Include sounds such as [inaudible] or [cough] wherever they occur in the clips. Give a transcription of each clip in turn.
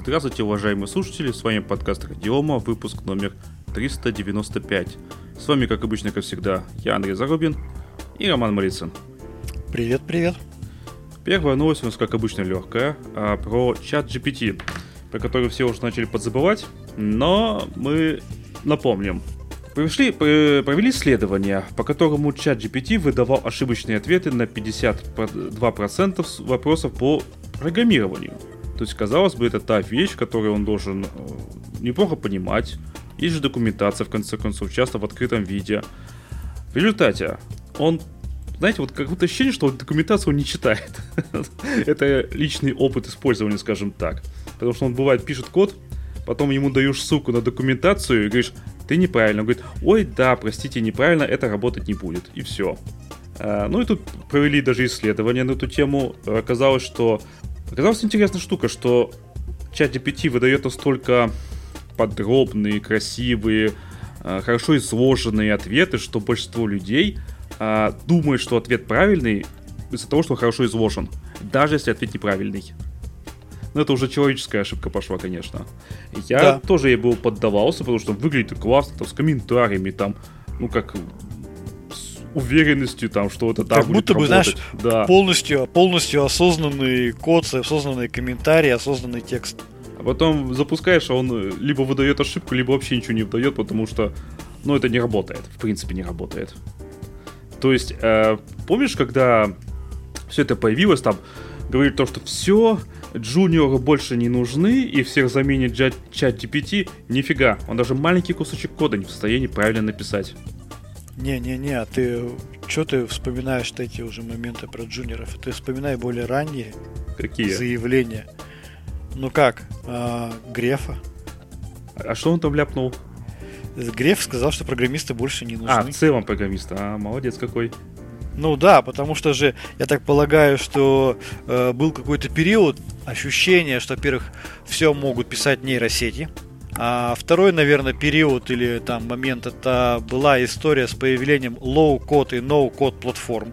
Здравствуйте, уважаемые слушатели, с вами подкаст Радиома, выпуск номер 395. С вами, как обычно, как всегда, я Андрей Зарубин и Роман Малицын. Привет, привет. Первая новость у нас, как обычно, легкая, а, про чат GPT, про который все уже начали подзабывать, но мы напомним. Провели, провели исследование, по которому чат GPT выдавал ошибочные ответы на 52% вопросов по программированию. То есть, казалось бы, это та вещь, которую он должен э, неплохо понимать. Есть же документация, в конце концов, часто в открытом виде. В результате он знаете, вот как будто ощущение, что документацию он не читает. [laughs] это личный опыт использования, скажем так. Потому что он бывает пишет код, потом ему даешь ссылку на документацию и говоришь, ты неправильно. Он говорит, ой, да, простите, неправильно, это работать не будет. И все. А, ну и тут провели даже исследование на эту тему. Оказалось, что Оказалась интересная штука, что чат GPT выдает настолько подробные, красивые, а, хорошо изложенные ответы, что большинство людей а, думают, что ответ правильный из-за того, что он хорошо изложен, даже если ответ неправильный. Но это уже человеческая ошибка пошла, конечно. Я да. тоже ей был поддавался, потому что выглядит классно, там, с комментариями, там, ну, как уверенностью, там, что это так Как будто бы, знаешь, да. полностью, полностью осознанный код, осознанные комментарии, осознанный текст. А потом запускаешь, а он либо выдает ошибку, либо вообще ничего не выдает, потому что, ну, это не работает. В принципе, не работает. То есть, э, помнишь, когда все это появилось, там, говорили то, что все, джуниоры больше не нужны, и всех заменит чат GPT, нифига, он даже маленький кусочек кода не в состоянии правильно написать. Не-не-не, а ты что ты вспоминаешь эти уже моменты про джуниоров? Ты вспоминай более ранние Какие? заявления. Ну как, а, Грефа. А что он там ляпнул? Греф сказал, что программисты больше не нужны. А, в целом программисты. А, молодец какой. Ну да, потому что же, я так полагаю, что э, был какой-то период ощущения, что, во-первых, все могут писать нейросети. А второй, наверное, период или там момент это была история с появлением low-code и no-code платформ.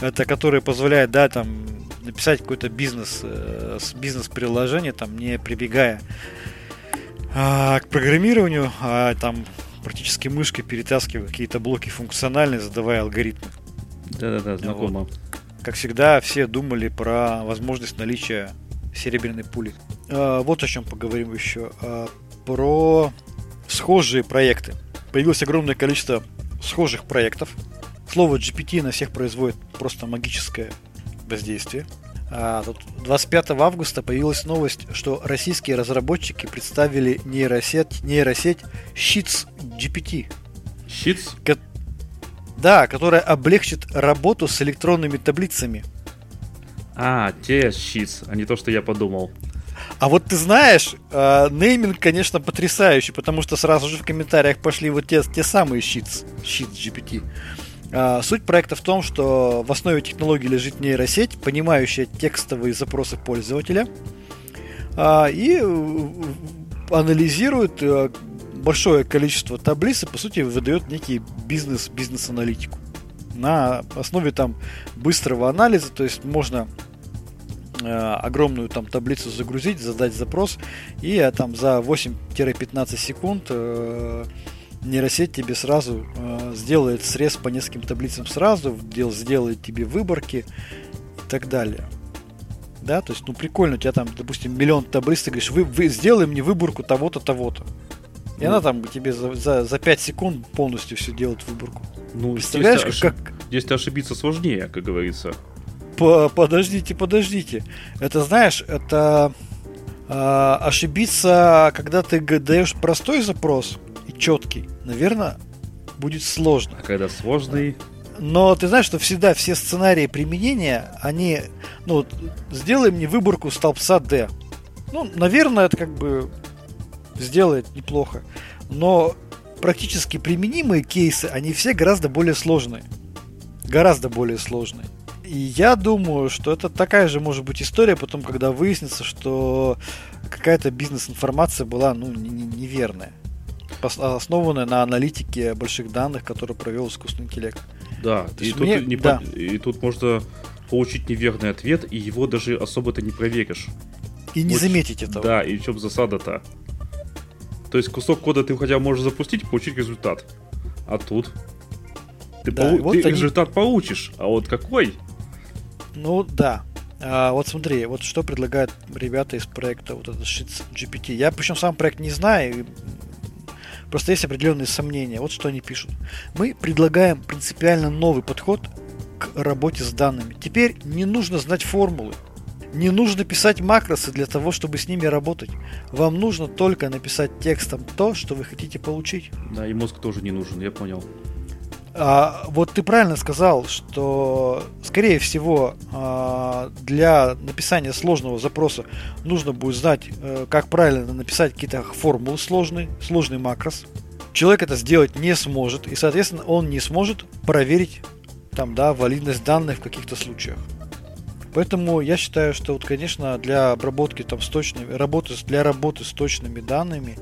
Это которые позволяют, да, там написать какой-то бизнес, э, бизнес-приложение, там не прибегая а, к программированию, а там практически мышкой перетаскивая какие-то блоки функциональные, задавая алгоритмы. Да-да-да, знакомо. Вот. Как всегда, все думали про возможность наличия серебряной пули. А, вот о чем поговорим еще. А, про схожие проекты. Появилось огромное количество схожих проектов. Слово GPT на всех производит просто магическое воздействие. А тут 25 августа появилась новость, что российские разработчики представили нейросеть, нейросеть Sheets GPT. Sheets? Ко- да, которая облегчит работу с электронными таблицами. А, те Sheets, а не то, что я подумал. А вот ты знаешь, э, нейминг, конечно, потрясающий, потому что сразу же в комментариях пошли вот те, те самые щитс, щит GPT. Э, суть проекта в том, что в основе технологии лежит нейросеть, понимающая текстовые запросы пользователя, э, и э, анализирует э, большое количество таблиц и, по сути, выдает некий бизнес, бизнес-аналитику. На основе там быстрого анализа, то есть можно огромную там таблицу загрузить, задать запрос, и э, там за 8-15 секунд э, нейросеть тебе сразу э, сделает срез по нескольким таблицам сразу, сделает тебе выборки и так далее. Да, то есть, ну прикольно, у тебя там, допустим, миллион таблиц, ты говоришь, вы, вы сделай мне выборку того-то, того-то. И ну, она там тебе за, за, за 5 секунд полностью все делает выборку. Ну, Представляешь, здесь, как, как... Здесь ошибиться сложнее, как говорится подождите, подождите. Это знаешь, это э, ошибиться, когда ты даешь простой запрос и четкий, наверное, будет сложно. А когда сложный? Но ты знаешь, что всегда все сценарии применения, они, ну, сделай мне выборку столбца D. Ну, наверное, это как бы сделает неплохо. Но практически применимые кейсы, они все гораздо более сложные. Гораздо более сложные. И я думаю, что это такая же может быть история потом, когда выяснится, что какая-то бизнес-информация была ну, неверная. Основанная на аналитике больших данных, которые провел искусственный интеллект. Да, и тут, мне... не да. По... и тут можно получить неверный ответ, и его даже особо ты не проверишь. И не Вот, заметить этого. Да, и в чем засада-то? То есть кусок кода ты хотя бы можешь запустить и получить результат. А тут ты, Да, полу- вот ты они- результат получишь, а вот какой? Ну да. А, вот смотри, вот что предлагают ребята из проекта вот этот Shits GPT. Я причем сам проект не знаю, просто есть определенные сомнения. Вот что они пишут. Мы предлагаем принципиально новый подход к работе с данными. Теперь не нужно знать формулы. Не нужно писать макросы для того, чтобы с ними работать. Вам нужно только написать текстом то, что вы хотите получить. Да, и мозг тоже не нужен, я понял. А, вот ты правильно сказал, что, скорее всего, а, для написания сложного запроса нужно будет знать, э, как правильно написать какие-то формулы сложные, сложный макрос. Человек это сделать не сможет, и, соответственно, он не сможет проверить там, да, валидность данных в каких-то случаях. Поэтому я считаю, что вот, конечно, для обработки там с точными, работы, для работы с точными данными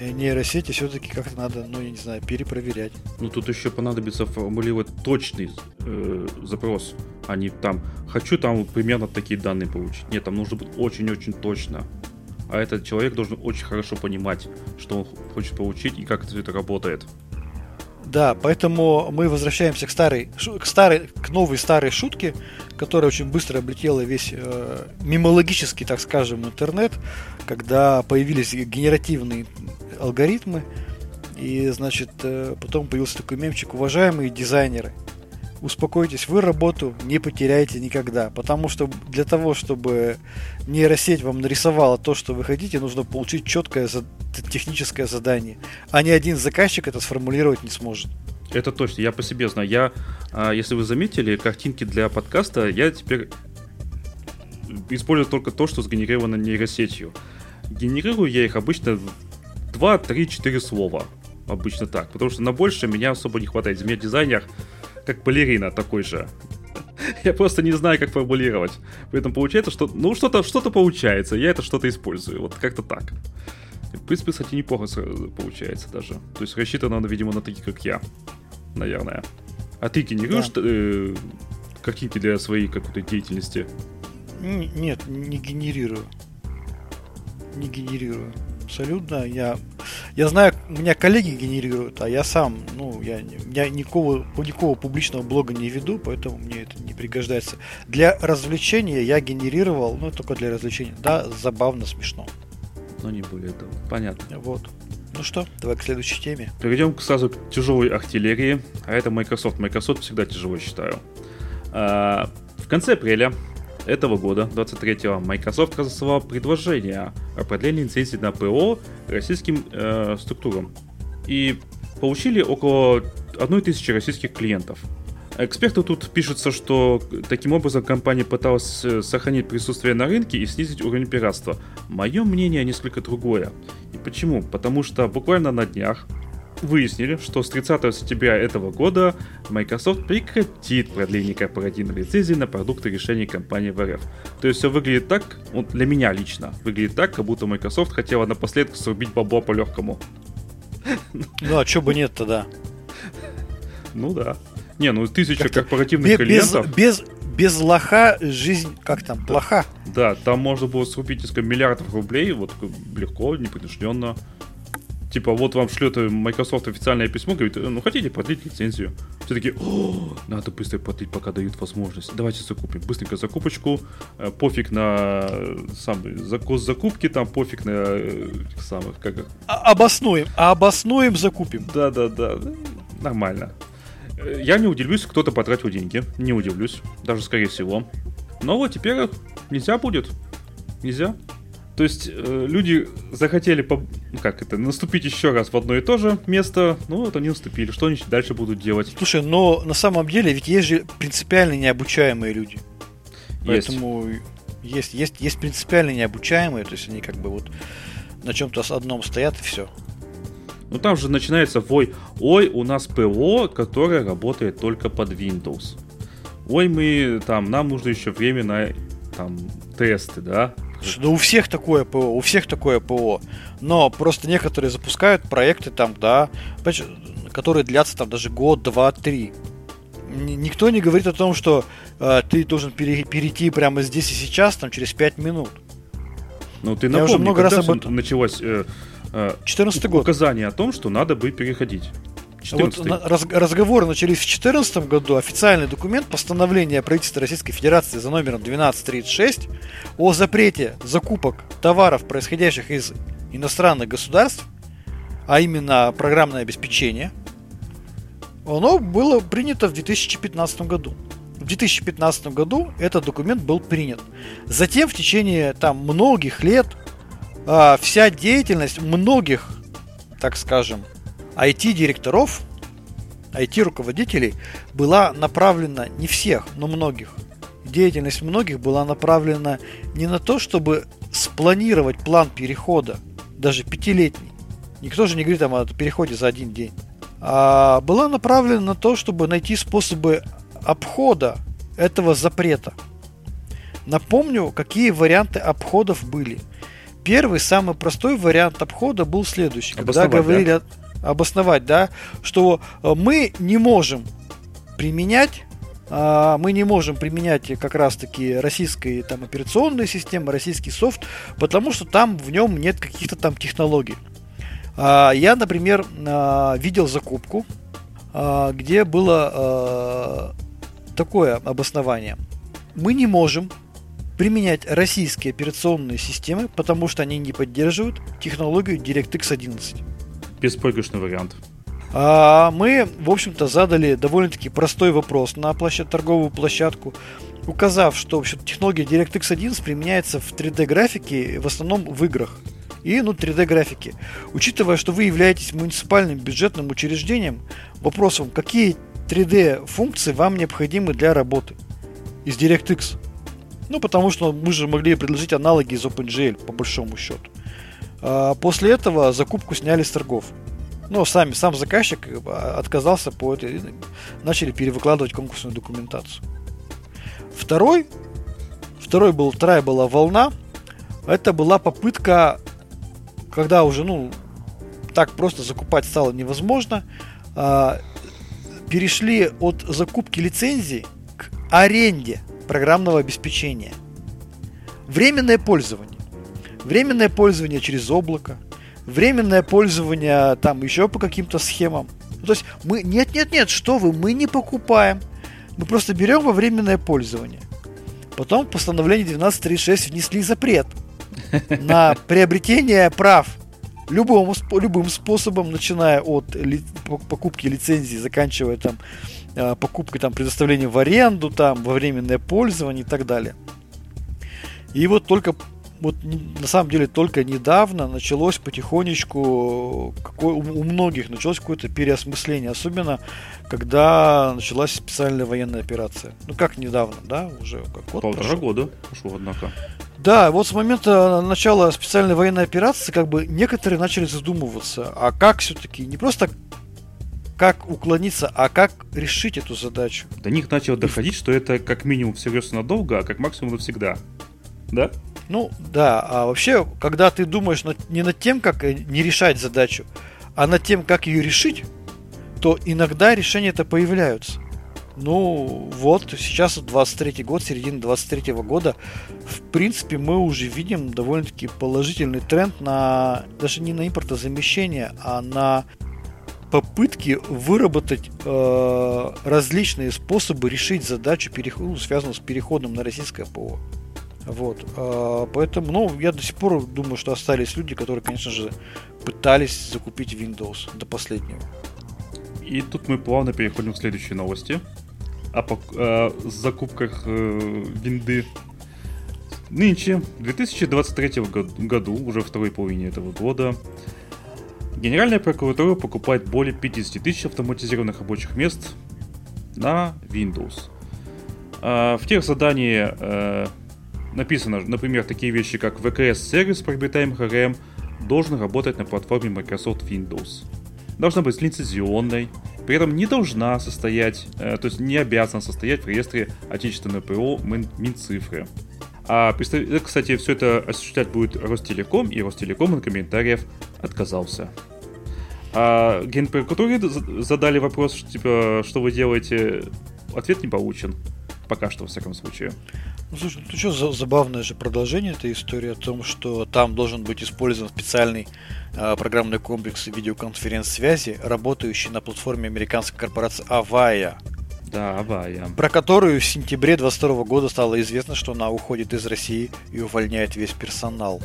нейросети все-таки как-то надо, ну, я не знаю, перепроверять. Ну тут еще понадобится формулировать точный э, запрос, а не там хочу там примерно такие данные получить. Нет, там нужно быть очень-очень точно. А этот человек должен очень хорошо понимать, что он хочет получить и как это работает. Да, поэтому мы возвращаемся к старой, к старой, к новой старой шутке, которая очень быстро облетела весь э, мимологический, так скажем, интернет, когда появились генеративные алгоритмы, и, значит, э, потом появился такой мемчик, уважаемые дизайнеры, успокойтесь, вы работу не потеряете никогда, потому что для того, чтобы нейросеть вам нарисовала то, что вы хотите, нужно получить четкое техническое задание, а ни один заказчик это сформулировать не сможет. Это точно, я по себе знаю. Я, а, если вы заметили, картинки для подкаста, я теперь использую только то, что сгенерировано нейросетью. Генерирую я их обычно 2, 3, 4 слова. Обычно так. Потому что на больше меня особо не хватает. У меня дизайнер как балерина такой же. [laughs] Я просто не знаю, как формулировать. Поэтому получается, что ну что-то что получается. Я это что-то использую. Вот как-то так. В принципе, кстати, неплохо получается даже. То есть рассчитано видимо, на таких, как я. Наверное. А ты генерируешь э, картинки для своей какой-то деятельности? Н- Нет, не генерирую. Не генерирую. Абсолютно. Я, я знаю, у меня коллеги генерируют, а я сам, ну, я, я никакого, никакого публичного блога не веду, поэтому мне это не пригождается. Для развлечения я генерировал, ну, только для развлечения. Да, забавно, смешно. Но не более того. Понятно. Вот. Ну что, давай к следующей теме. Перейдем к- сразу к тяжелой артиллерии, а это Microsoft. Microsoft всегда тяжело считаю. А, в конце апреля этого года, 23-го, Microsoft разослала предложение о продлении лицензии на ПО российским э, структурам. И получили около 1000 российских клиентов. Эксперты тут пишутся, что таким образом компания пыталась э, сохранить присутствие на рынке и снизить уровень пиратства. Мое мнение несколько другое. Почему? Потому что буквально на днях выяснили, что с 30 сентября этого года Microsoft прекратит продление корпоративной лицензии на продукты решений компании в РФ. То есть все выглядит так, вот для меня лично, выглядит так, как будто Microsoft хотела напоследок срубить бабло по-легкому. Ну, а чё бы нет тогда? Ну да. Не, ну тысяча корпоративных Без, клиентов. без, без лоха жизнь, как там, плоха. Да, там можно было срубить несколько миллиардов рублей, вот легко, непринужденно. Типа, вот вам шлет Microsoft официальное письмо, говорит, «Э, ну хотите продлить лицензию? Все такие, «О, надо быстро продлить, пока дают возможность. Давайте закупим. Быстренько закупочку, э, пофиг на э, сам закупки, там пофиг на самых, как А- обоснуем, а обоснуем, закупим. да, да, да, нормально. Э, Я не удивлюсь, кто-то потратил деньги. Не удивлюсь. Даже скорее всего. Но вот теперь нельзя будет. Нельзя. То есть э, люди захотели, ну, как это, наступить еще раз в одно и то же место, ну вот они наступили. Что они дальше будут делать? Слушай, но на самом деле ведь есть же принципиально необучаемые люди. Есть. Поэтому есть, есть, есть принципиально необучаемые, то есть они как бы вот на чем-то одном стоят и все. Ну там же начинается вой, ой, у нас ПО, которое работает только под Windows. Ой, мы там, нам нужно еще время на там тесты, да? Слушай, ну у всех такое ПО, у всех такое ПО. Но просто некоторые запускают проекты там, да, которые длятся там даже год, два, три. Никто не говорит о том, что э, ты должен пере- перейти прямо здесь и сейчас, там, через пять минут. Ну, ты Я напомни, уже много когда раз об этом. началось э, э, 14 год. указание о том, что надо бы переходить. Вот 14 на- раз- разговоры начались в 2014 году. Официальный документ постановления правительства Российской Федерации за номером 1236 о запрете закупок товаров, происходящих из иностранных государств, а именно программное обеспечение, оно было принято в 2015 году. В 2015 году этот документ был принят. Затем в течение там многих лет а, вся деятельность многих, так скажем, IT-директоров, IT-руководителей была направлена не всех, но многих. Деятельность многих была направлена не на то, чтобы спланировать план перехода, даже пятилетний. Никто же не говорит там о переходе за один день. А была направлена на то, чтобы найти способы обхода этого запрета. Напомню, какие варианты обходов были. Первый, самый простой вариант обхода был следующий. Когда говорили о- обосновать, да, что э, мы не можем применять а, мы не можем применять как раз-таки российские там операционные системы, российский софт, потому что там в нем нет каких-то там технологий. А, Я, например, а, видел закупку, где было такое обоснование. Мы не можем применять российские операционные системы, потому что они не поддерживают технологию DirectX 11. Беспроигрышный вариант. А мы, в общем-то, задали довольно-таки простой вопрос на площад... торговую площадку, указав, что в общем, технология DirectX 11 применяется в 3D-графике в основном в играх и ну, 3D-графике. Учитывая, что вы являетесь муниципальным бюджетным учреждением, вопросом, какие 3D-функции вам необходимы для работы из DirectX? Ну, потому что мы же могли предложить аналоги из OpenGL, по большому счету. А после этого закупку сняли с торгов. Ну, сами, сам заказчик бы, отказался по этой... Начали перевыкладывать конкурсную документацию. Второй, второй был, вторая была волна. Это была попытка, когда уже, ну, так просто закупать стало невозможно, а, перешли от закупки лицензий к аренде программного обеспечения. Временное пользование. Временное пользование через облако, временное пользование там еще по каким-то схемам. Ну, то есть мы, нет, нет, нет, что вы, мы не покупаем. Мы просто берем во временное пользование. Потом в постановление 1236 внесли запрет [laughs] на приобретение прав любым, любым способом, начиная от ли, покупки лицензии, заканчивая там покупкой там предоставления в аренду, там во временное пользование и так далее. И вот только вот на самом деле только недавно началось потихонечку какой, у многих началось какое-то переосмысление, особенно когда началась специальная военная операция. Ну как недавно, да, уже как год Полтора прошел. года прошло, однако. Да, вот с момента начала специальной военной операции, как бы некоторые начали задумываться, а как все-таки не просто как уклониться, а как решить эту задачу. До них начало доходить, что это как минимум всерьез надолго, а как максимум навсегда. Да? Ну, да, а вообще, когда ты думаешь над, не над тем, как не решать задачу, а над тем, как ее решить, то иногда решения-то появляются. Ну, вот, сейчас 23 год, середина 23 года, в принципе, мы уже видим довольно-таки положительный тренд на, даже не на импортозамещение, а на попытки выработать э, различные способы решить задачу, переход, связанную с переходом на российское ПО. Вот. А, поэтому, ну, я до сих пор думаю, что остались люди, которые, конечно же, пытались закупить Windows до последнего. И тут мы плавно переходим к следующей новости. О, о закупках э, винды. Нынче, в 2023 году, уже второй половине этого года, Генеральная прокуратура покупает более 50 тысяч автоматизированных рабочих мест на Windows. А, в тех задании э, написано, например, такие вещи, как VKS-сервис, приобретаемый RM, должен работать на платформе Microsoft Windows. Должна быть лицензионной, при этом не должна состоять, э, то есть не обязана состоять в реестре отечественного ПО Мин, Минцифры. А, кстати, все это осуществлять будет Ростелеком, и Ростелеком от комментариев отказался. А Генпрокуратуре задали вопрос, типа, что вы делаете, ответ не получен. Пока что, во всяком случае. Ну, слушай, ну что за забавное же продолжение этой истории о том, что там должен быть использован специальный э, программный комплекс видеоконференц-связи, работающий на платформе американской корпорации Avaya. Да. Про которую в сентябре 2022 года стало известно, что она уходит из России и увольняет весь персонал.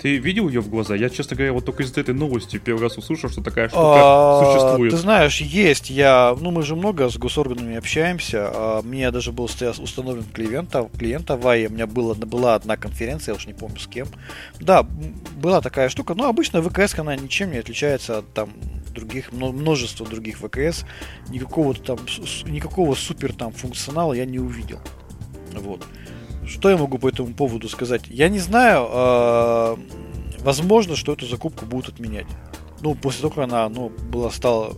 Ты видел ее в глаза? Я, честно говоря, вот только из этой новости первый раз услышал, что такая штука А, существует. Ты знаешь, есть. Я, ну, мы же много с госорганами общаемся. А, Мне даже был установлен клиента, клиента Авай. У меня было, была одна конференция, я уж не помню с кем. Да, была такая штука. Но обычно ВКС, она ничем не отличается от там других, мно- множества других ВКС. Никакого там, никакого супер там функционала я не увидел. Вот. Что я могу по этому поводу сказать? Я не знаю. а, возможно, что эту закупку будут отменять. Ну, после того, как она ну, была, стала,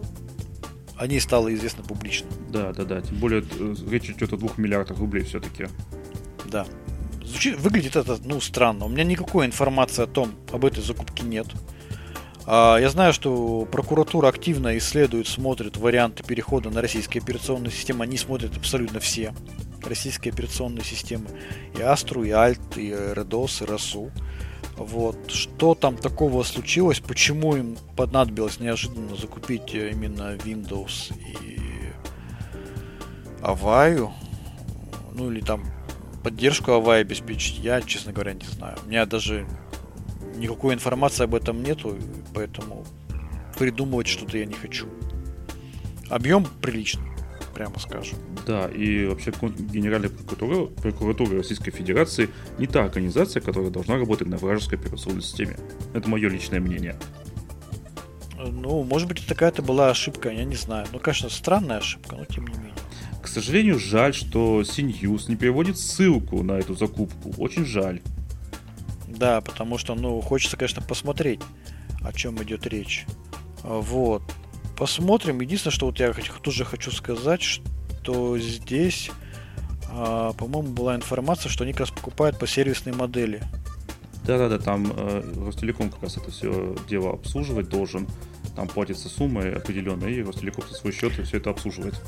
о ней стало известно публично. Да, да, да. Тем более э, речь идет о двух миллиардах рублей все-таки. Да. Звучит, выглядит это, ну, странно. У меня никакой информации о том, об этой закупке нет. А, Я знаю, что прокуратура активно исследует, смотрит варианты перехода на российские операционные системы. Они смотрят абсолютно все российские операционные системы. И Астру, и Альт, и Редос, и Росу. Вот. Что там такого случилось? Почему им понадобилось неожиданно закупить э, именно Windows и Аваю? Ну или там поддержку Авай обеспечить, я, честно говоря, не знаю. У меня даже никакой информации об этом нету, поэтому придумывать что-то я не хочу. Объем приличный, прямо скажем. Да, и вообще Генеральная прокуратура, прокуратура Российской Федерации не та организация, которая должна работать на вражеской операционной системе. Это мое личное мнение. Ну, может быть, это какая-то была ошибка, я не знаю. Ну, конечно, странная ошибка, но тем не менее. К сожалению, жаль, что CNews не переводит ссылку на эту закупку. Очень жаль. Да, потому что, ну, хочется, конечно, посмотреть, о чем идет речь. Вот. Посмотрим. Единственное, что вот я тоже хочу сказать, что здесь, а, по-моему, была информация, что они как раз покупают по сервисной модели. Да-да-да, там э, Ростелеком как раз это все дело обслуживать должен. Там платится сумма определенная, и Ростелеком со свой счет все это обслуживает.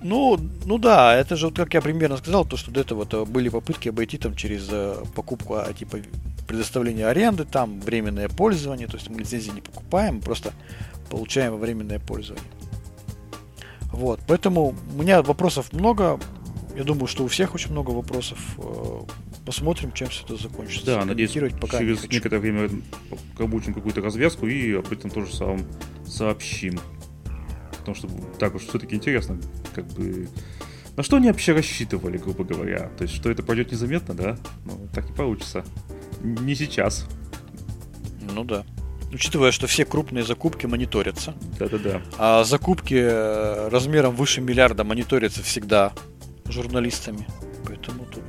Ну, ну да, это же, вот как я примерно сказал, то, что до этого -то были попытки обойти там через э, покупку, а, типа предоставление аренды, там временное пользование, то есть мы лицензии не покупаем, просто получаем временное пользование. Вот, поэтому у меня вопросов много, я думаю, что у всех очень много вопросов. Э, Посмотрим, чем все это закончится. Да, надеюсь, пока не через хочу. некоторое время получим какую-то развязку и об этом тоже самом сообщим. Потому что так уж все-таки интересно, как бы... На что они вообще рассчитывали, грубо говоря? То есть, что это пройдет незаметно, да? Ну, так не получится. Не сейчас. Ну да. Учитывая, что все крупные закупки мониторятся, Да-да-да. А закупки э, размером выше миллиарда мониторятся всегда журналистами. Поэтому тут,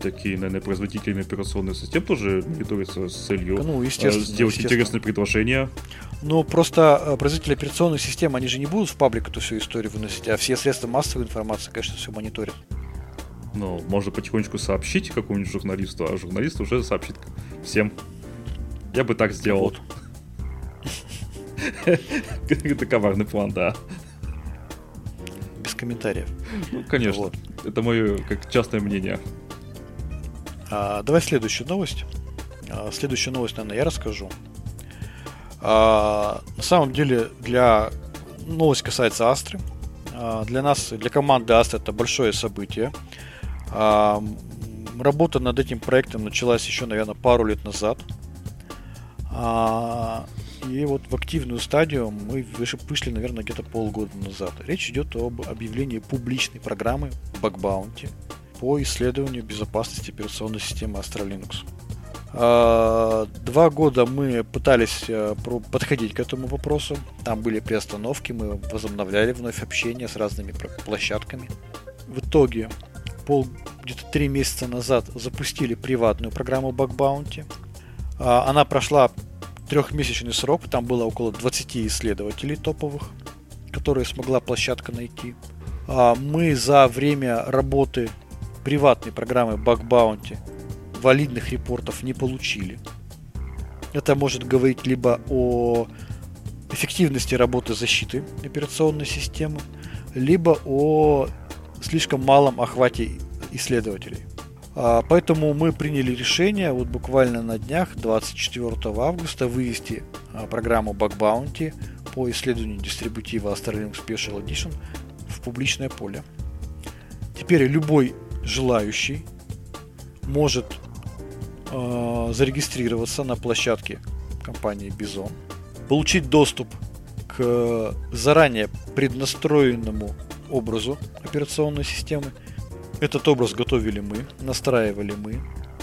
Такие, наверное, производительные операционные системы тоже мониторятся с целью ну, э, естественно. сделать естественно. интересные предложения. Ну, просто э, производители операционных систем, они же не будут в паблик эту всю историю выносить, а все средства массовой информации, конечно, все мониторят. Но можно потихонечку сообщить какому-нибудь журналисту, а журналист уже сообщит всем. Я бы так сделал. Вот. [laughs] Это коварный план, да. Без комментариев. Ну, конечно. Вот. Это мое как частное мнение. А, давай следующую новость. А, следующую новость, наверное, я расскажу. А, на самом деле, для новость касается Астры. А, для нас, для команды Астры это большое событие. А, работа над этим проектом началась еще, наверное, пару лет назад. А, и вот в активную стадию мы вышли, наверное, где-то полгода назад. Речь идет об объявлении публичной программы Bug Bounty по исследованию безопасности операционной системы Astra. А, Два года мы пытались э, подходить к этому вопросу. Там были приостановки, мы возобновляли вновь общение с разными площадками. В итоге пол где-то три месяца назад запустили приватную программу Bug Bounty. А, Она прошла трехмесячный срок, там было около 20 исследователей топовых, которые смогла площадка найти. А, Мы за время работы приватной программы Bug Bounty валидных репортов не получили. Это может говорить либо о эффективности работы защиты операционной системы, либо о слишком малом охвате исследователей. А, поэтому мы приняли решение вот буквально на днях, 24 августа, вывести а, программу Bug Bounty по исследованию дистрибутива Astra Special Edition в публичное поле. Теперь любой желающий может э, зарегистрироваться на площадке компании Bison, получить доступ к заранее преднастроенному образу операционной системы. Этот образ готовили мы, настраивали мы.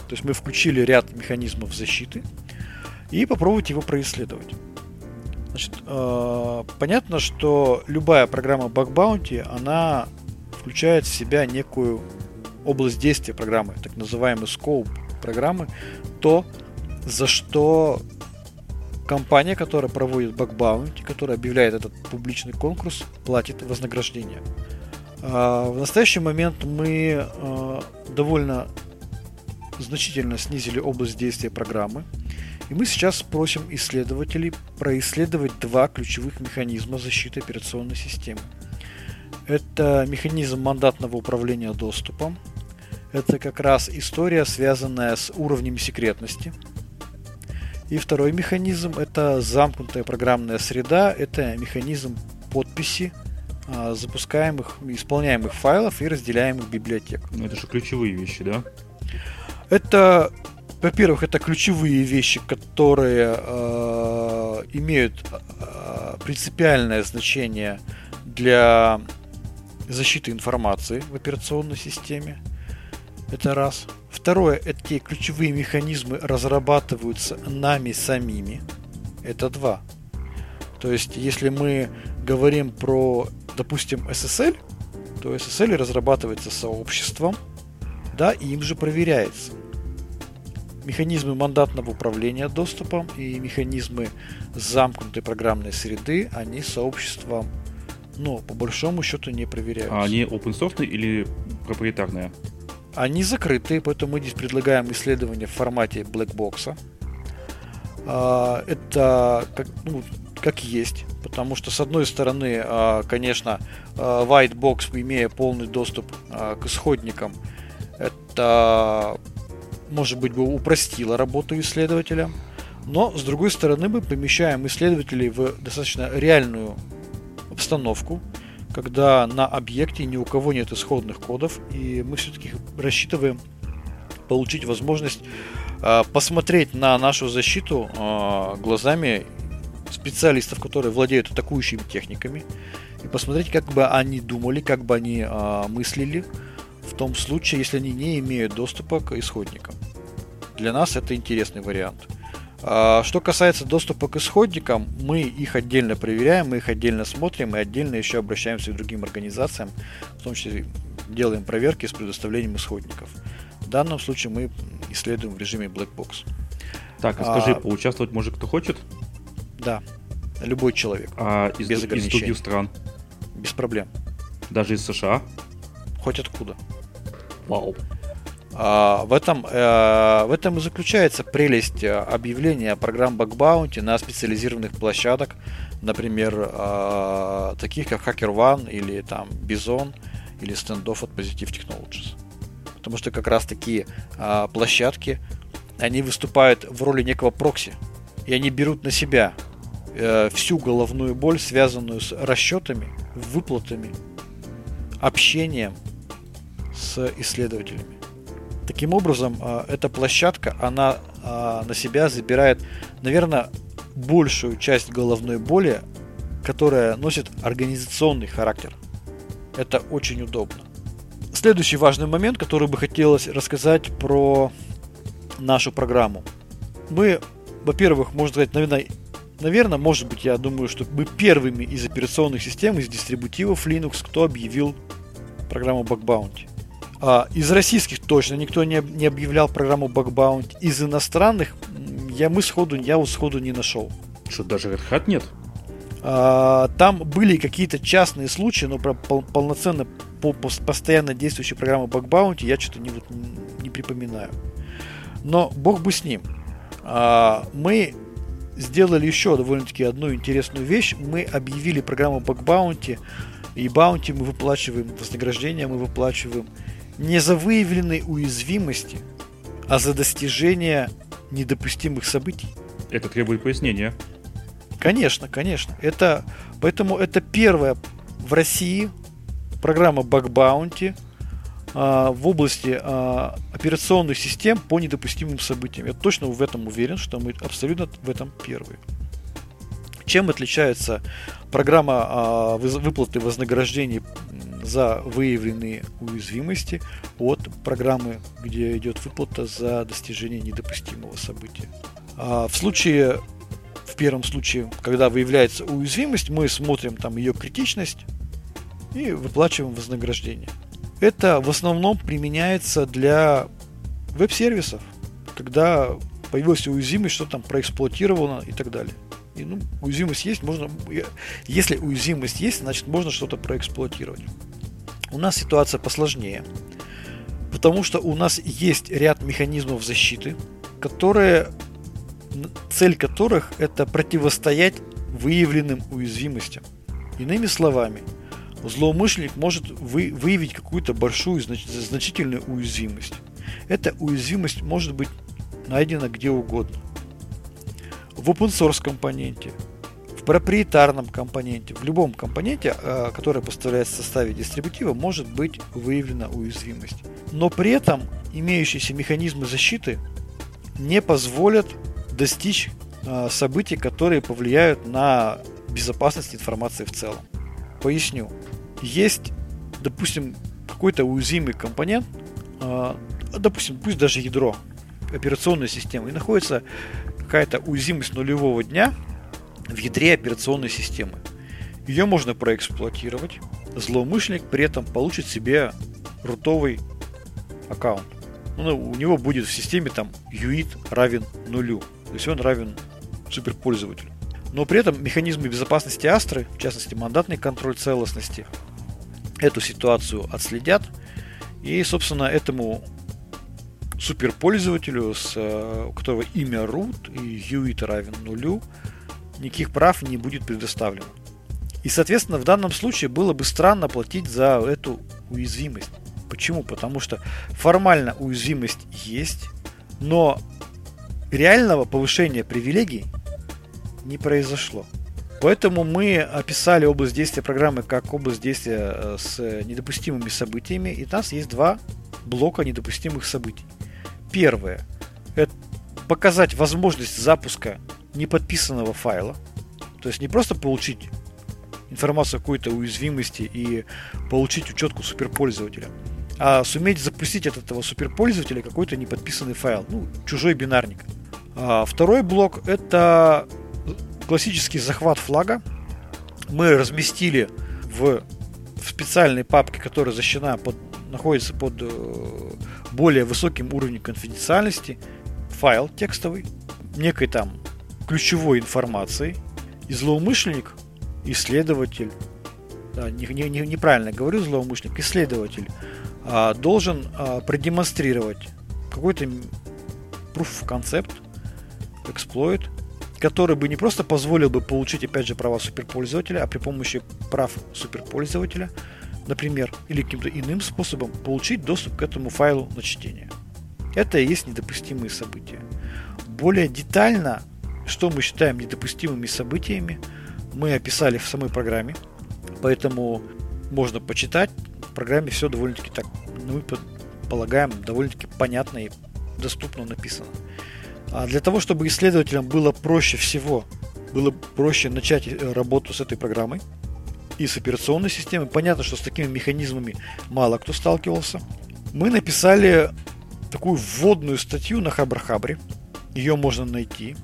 То есть мы включили ряд механизмов защиты и попробовать его происследовать. Значит, э, понятно, что любая программа Bug Bounty, она включает в себя некую область действия программы, так называемый scope программы, то, за что компания, которая проводит Bug Bounty, которая объявляет этот публичный конкурс, платит вознаграждение. А, в настоящий момент мы а, довольно значительно снизили область действия программы. И мы сейчас просим исследователей происследовать два ключевых механизма защиты операционной системы. Это механизм мандатного управления доступом. Это как раз история, связанная с уровнем секретности. И второй механизм – это замкнутая программная среда. Это механизм подписи запускаемых, исполняемых файлов и разделяемых библиотек. Ну, это же ключевые вещи, да? Это, во-первых, это ключевые вещи, которые э, имеют э, принципиальное значение для защиты информации в операционной системе. Это раз. Второе, эти ключевые механизмы разрабатываются нами самими. Это два. То есть, если мы говорим про допустим, SSL, то SSL разрабатывается сообществом, да, и им же проверяется. Механизмы мандатного управления доступом и механизмы замкнутой программной среды, они сообществом, ну, по большому счету не проверяются. А они open source или проприетарные? Они закрытые, поэтому мы здесь предлагаем исследование в формате blackbox. А, это как, ну, как есть. Потому что, с одной стороны, а, конечно, а, Whitebox, имея полный доступ а, к исходникам, это, может быть, бы упростило работу исследователя. Но, с другой стороны, мы помещаем исследователей в достаточно реальную обстановку, когда на объекте ни у кого нет исходных кодов, и мы все-таки рассчитываем получить возможность посмотреть на нашу защиту глазами специалистов, которые владеют атакующими техниками, и посмотреть, как бы они думали, как бы они э, мыслили в том случае, если они не имеют доступа к исходникам. Для нас это интересный вариант. А, что касается доступа к исходникам, мы их отдельно проверяем, мы их отдельно смотрим и отдельно еще обращаемся к другим организациям, в том числе делаем проверки с предоставлением исходников. В данном случае мы исследуем в режиме Black Box. Так, а скажи, а, поучаствовать может кто хочет? Да, любой человек. А из, без из других стран? Без проблем. Даже из США? Хоть откуда. Вау. А, в, этом, э, в этом и заключается прелесть э, объявления программ Bounty на специализированных площадок, например, э, таких как HackerOne или там Bison или Standoff от Positive Technologies. Потому что как раз такие э, площадки, они выступают в роли некого прокси, и они берут на себя Э, всю головную боль, связанную с расчетами, выплатами, общением с исследователями. Таким образом, э, эта площадка, она э, на себя забирает, наверное, большую часть головной боли, которая носит организационный характер. Это очень удобно. Следующий важный момент, который бы хотелось рассказать про нашу программу. Мы, во-первых, можно сказать, наверное, наверное, может быть, я думаю, что мы первыми из операционных систем, из дистрибутивов Linux, кто объявил программу Bug Bounty. А, из российских точно никто не, не объявлял программу Bug Bounty. Из иностранных я, мы сходу, я вот сходу не нашел. Что, даже Red Hat нет? А, там были какие-то частные случаи, но про пол, полноценно по, по, постоянно действующей программы Bug Bounty я что-то не, вот, не припоминаю. Но бог бы с ним. А, мы сделали еще довольно-таки одну интересную вещь. Мы объявили программу Bounty, и Bounty мы выплачиваем, вознаграждение мы выплачиваем не за выявленные уязвимости, а за достижение недопустимых событий. Это требует пояснения. Конечно, конечно. Это, поэтому это первая в России программа Bug Bounty в области а, операционных систем по недопустимым событиям. Я точно в этом уверен, что мы абсолютно в этом первые. Чем отличается программа а, выплаты вознаграждений за выявленные уязвимости от программы, где идет выплата за достижение недопустимого события? В случае в первом случае, когда выявляется уязвимость, мы смотрим там ее критичность и выплачиваем вознаграждение. Это в основном применяется для веб-сервисов, когда появилась уязвимость, что там проэксплуатировано и так далее. И, ну, уязвимость есть, можно, если уязвимость есть, значит можно что-то проэксплуатировать. У нас ситуация посложнее, потому что у нас есть ряд механизмов защиты, которые, цель которых это противостоять выявленным уязвимостям. Иными словами, злоумышленник может вы, выявить какую-то большую знач, значительную уязвимость. Эта уязвимость может быть найдена где угодно. В open source компоненте, в проприетарном компоненте, в любом компоненте, а, который поставляется в составе дистрибутива, может быть выявлена уязвимость. Но при этом имеющиеся механизмы защиты не позволят достичь а, событий, которые повлияют на безопасность информации в целом. Поясню есть, допустим, какой-то уязвимый компонент, а, допустим, пусть даже ядро операционной системы, и находится какая-то уязвимость нулевого дня в ядре операционной системы. Ее можно проэксплуатировать. Злоумышленник при этом получит себе рутовый аккаунт. Ну, у него будет в системе там UID равен нулю. То есть он равен суперпользователю. Но при этом механизмы безопасности Астры, в частности мандатный контроль целостности, эту ситуацию отследят. И, собственно, этому суперпользователю, с, э, у которого имя root и UID равен нулю, никаких прав не будет предоставлено. И, соответственно, в данном случае было бы странно платить за эту уязвимость. Почему? Потому что формально уязвимость есть, но реального повышения привилегий не произошло. Поэтому мы описали область действия программы как область действия э, с недопустимыми событиями, и у нас есть два блока недопустимых событий. Первое – это показать возможность запуска неподписанного файла, то есть не просто получить информацию о какой-то уязвимости и получить учетку суперпользователя, а суметь запустить от этого суперпользователя какой-то неподписанный файл, ну, чужой бинарник. А второй блок – это классический захват флага. Мы разместили в, в специальной папке, которая защищена под, находится под э, более высоким уровнем конфиденциальности, файл текстовый, некой там ключевой информации, и злоумышленник, исследователь, да, не, не, не, неправильно говорю злоумышленник, исследователь, а, должен а, продемонстрировать какой-то proof of concept, exploit, который бы не просто позволил бы получить, опять же, права суперпользователя, а при помощи прав суперпользователя, например, или каким-то иным способом получить доступ к этому файлу на чтение. Это и есть недопустимые события. Более детально, что мы считаем недопустимыми событиями, мы описали в самой программе, поэтому можно почитать. В программе все довольно-таки так, ну, мы полагаем, довольно-таки понятно и доступно написано. А для того, чтобы исследователям было проще всего, было проще начать э, работу с этой программой и с операционной системой, понятно, что с такими механизмами мало кто сталкивался, мы написали такую вводную статью на Хабрахабре. Ее можно найти.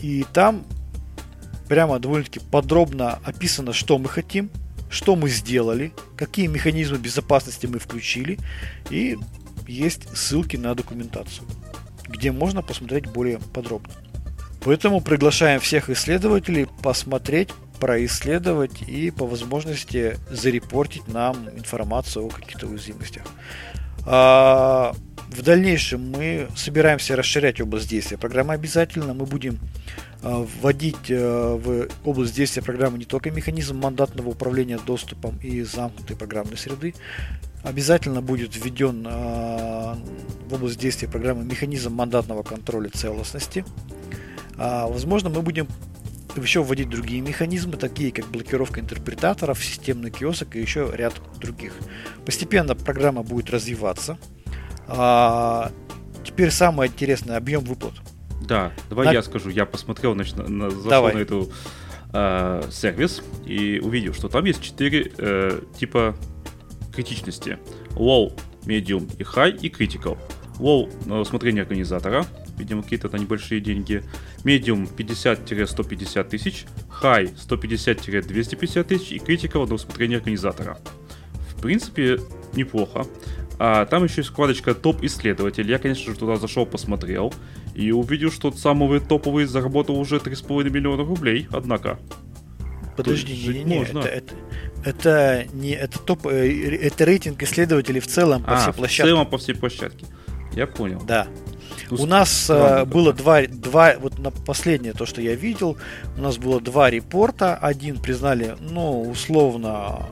И там прямо довольно-таки подробно описано, что мы хотим, что мы сделали, какие механизмы безопасности мы включили, и есть ссылки на документацию где можно посмотреть более подробно. Поэтому приглашаем всех исследователей посмотреть, происследовать и по возможности зарепортить нам информацию о каких-то уязвимостях. А в дальнейшем мы собираемся расширять область действия программы обязательно. Мы будем вводить в область действия программы не только механизм мандатного управления доступом и замкнутой программной среды, обязательно будет введен в область действия программы механизм мандатного контроля целостности. Возможно, мы будем еще вводить другие механизмы, такие как блокировка интерпретаторов, системный киосок и еще ряд других. Постепенно программа будет развиваться. А, теперь самое интересное объем выплат. Да, давай на... я скажу. Я посмотрел, значит, на, на, зашел давай. на эту э, сервис и увидел, что там есть четыре э, типа критичности. Low, Medium и High и Critical. Low на усмотрение организатора, видимо, какие-то это небольшие деньги. Medium 50-150 тысяч, High 150-250 тысяч и Critical на усмотрение организатора. В принципе, неплохо. А там еще есть вкладочка топ-исследователь. Я, конечно же, туда зашел, посмотрел и увидел, что самый топовый заработал уже 3,5 миллиона рублей, однако. Подожди, не, не, не, это, это, это не это топ, э, это рейтинг исследователей в целом по а, всей площадке. В целом по всей площадке. Я понял. Да. Ну, у нас э, было два, два, вот на последнее то, что я видел, у нас было два репорта. Один признали, ну, условно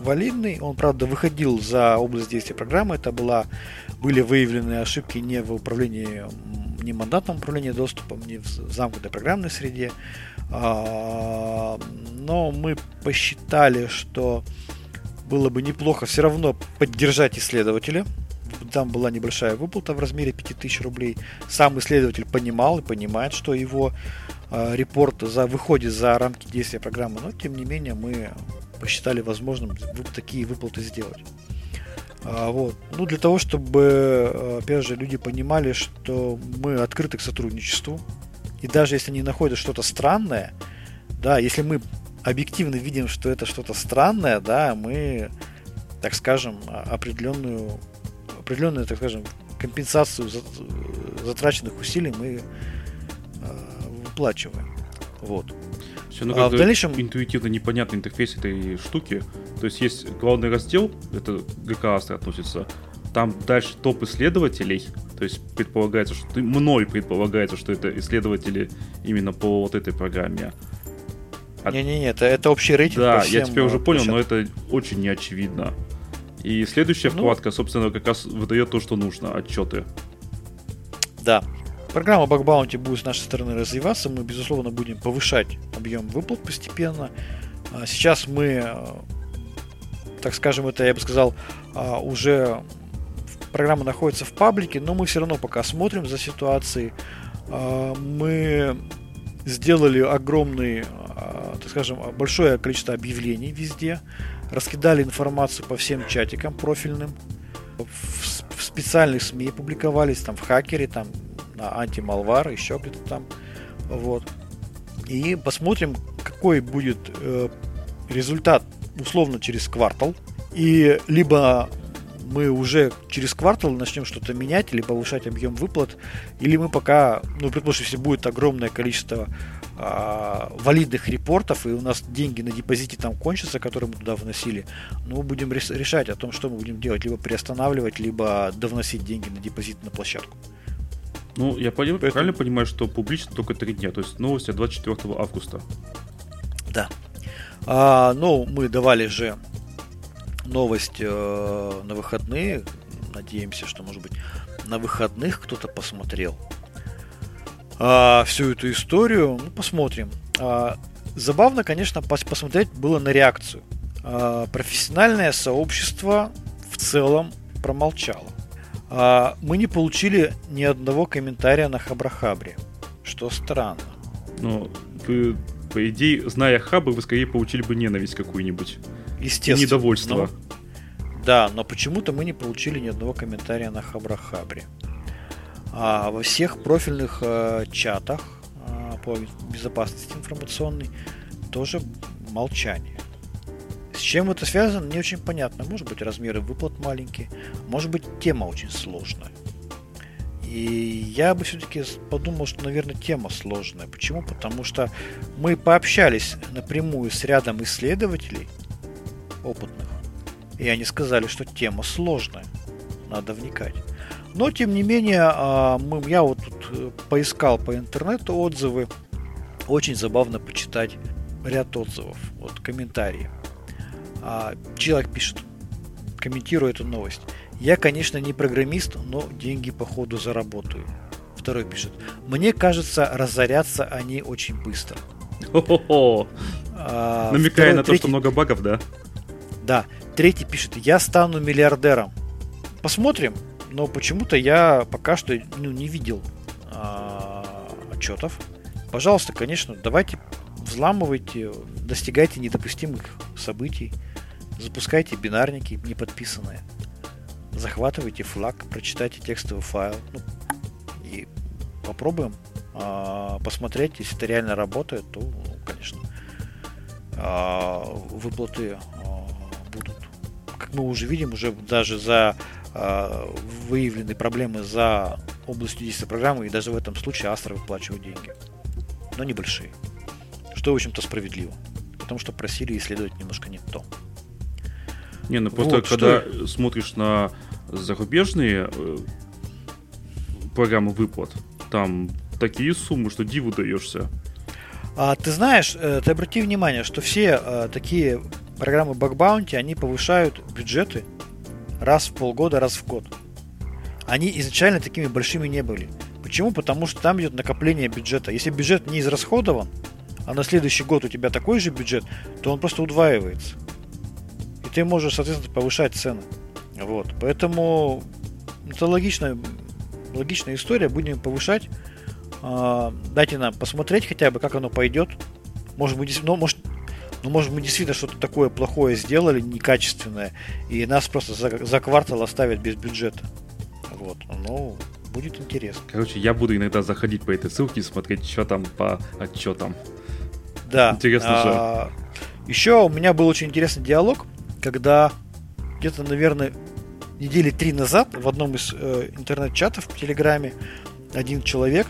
валидный. Он, правда, выходил за область действия программы. Это была, были выявлены ошибки не в управлении, не мандатном управлении доступом, не в замкнутой программной среде. А, но мы посчитали, что было бы неплохо все равно поддержать исследователя, там была небольшая выплата в размере 5000 рублей. Сам исследователь понимал и понимает, что его э, репорт за, выходит за рамки действия программы, но тем не менее мы посчитали возможным такие выплаты сделать. А, вот. Ну, для того, чтобы, опять же, люди понимали, что мы открыты к сотрудничеству. И даже если они находят что-то странное, да, если мы объективно видим, что это что-то странное, да, мы, так скажем, определенную определенную, так скажем, компенсацию затраченных усилий мы э, выплачиваем. Вот. Все, ну, а в дальнейшем... интуитивно непонятный интерфейс этой штуки. То есть есть главный раздел, это ГК Астра относится, там дальше топ исследователей, то есть предполагается, что мной предполагается, что это исследователи именно по вот этой программе. Не-не-не, это, это общий рейтинг. Да, я теперь уже понял, но это очень неочевидно. И следующая ну, вкладка, собственно, как раз выдает то, что нужно, отчеты. Да. Программа Bug Bounty будет с нашей стороны развиваться. Мы, безусловно, будем повышать объем выплат постепенно. А сейчас мы, э, так скажем, это, я бы сказал, а, уже программа находится в паблике, но мы все равно пока смотрим за ситуацией. А, мы сделали огромный, так скажем, большое количество объявлений везде раскидали информацию по всем чатикам профильным, в, в специальных СМИ публиковались, там в хакере, там на антималвар, еще где-то там, вот. И посмотрим, какой будет э, результат условно через квартал. И либо мы уже через квартал начнем что-то менять или повышать объем выплат, или мы пока, ну, предположим, если будет огромное количество а, валидных репортов, и у нас деньги на депозите там кончатся, которые мы туда вносили, ну, мы будем решать о том, что мы будем делать, либо приостанавливать, либо довносить деньги на депозит на площадку. Ну, я понимаю, Поэтому... правильно понимаю, что публично только три дня, то есть новости от 24 августа. Да. А, ну, мы давали же новость э, на выходные. Надеемся, что, может быть, на выходных кто-то посмотрел а, всю эту историю. Ну, посмотрим. А, забавно, конечно, пос посмотреть было на реакцию. А, профессиональное сообщество в целом промолчало. А, мы не получили ни одного комментария на Хабрахабре, что странно. Ну, вы, по идее, зная хабы, вы скорее получили бы ненависть какую-нибудь. Естественно. Недовольство. Но, да, но почему-то мы не получили ни одного комментария на Хабрахабре. А во всех профильных э, чатах э, по безопасности информационной тоже молчание. С чем это связано, не очень понятно. Может быть, размеры выплат маленькие, может быть, тема очень сложная. И я бы все-таки подумал, что, наверное, тема сложная. Почему? Потому что мы пообщались напрямую с рядом исследователей опытных, и они сказали, что тема сложная, надо вникать. Но, тем не менее, а, мы, я вот тут э, поискал по интернету отзывы очень забавно почитать ряд отзывов, вот комментарии. А, человек пишет, комментируя эту новость. Я, конечно, не программист, но деньги по ходу заработаю. Второй пишет. Мне кажется, разорятся они очень быстро. А, Намекая на то, что много багов, да? Да. Третий пишет. Я стану миллиардером. Посмотрим. Но почему-то я пока что ну, не видел а, отчетов. Пожалуйста, конечно, давайте взламывайте, достигайте недопустимых событий, запускайте бинарники неподписанные, захватывайте флаг, прочитайте текстовый файл ну, и попробуем а, посмотреть, если это реально работает, то, ну, конечно, а, выплаты а, будут. Как мы уже видим, уже даже за а, выявленные проблемы за областью действия программы, и даже в этом случае Астра выплачивает деньги. Но небольшие. Что, в общем-то, справедливо. Потому что просили исследовать немножко не то. Не, ну просто вот, когда что... смотришь на зарубежные э, программы выплат, там такие суммы, что диву даешься. А, ты знаешь, э, ты обрати внимание, что все а, такие программы Bounty, они повышают бюджеты раз в полгода, раз в год. Они изначально такими большими не были. Почему? Потому что там идет накопление бюджета. Если бюджет не израсходован, а на следующий год у тебя такой же бюджет, то он просто удваивается. И ты можешь, соответственно, повышать цены. Вот. Поэтому это логичная, логичная история. Будем повышать. А, дайте нам посмотреть хотя бы, как оно пойдет. Может быть, ну, может, ну, может, мы действительно что-то такое плохое сделали, некачественное, и нас просто за, за квартал оставят без бюджета. Вот. Ну, будет интересно. Короче, я буду иногда заходить по этой ссылке и смотреть, что там по отчетам. Да. Интересно а, же. Еще у меня был очень интересный диалог, когда где-то, наверное, недели три назад в одном из э, интернет-чатов в Телеграме один человек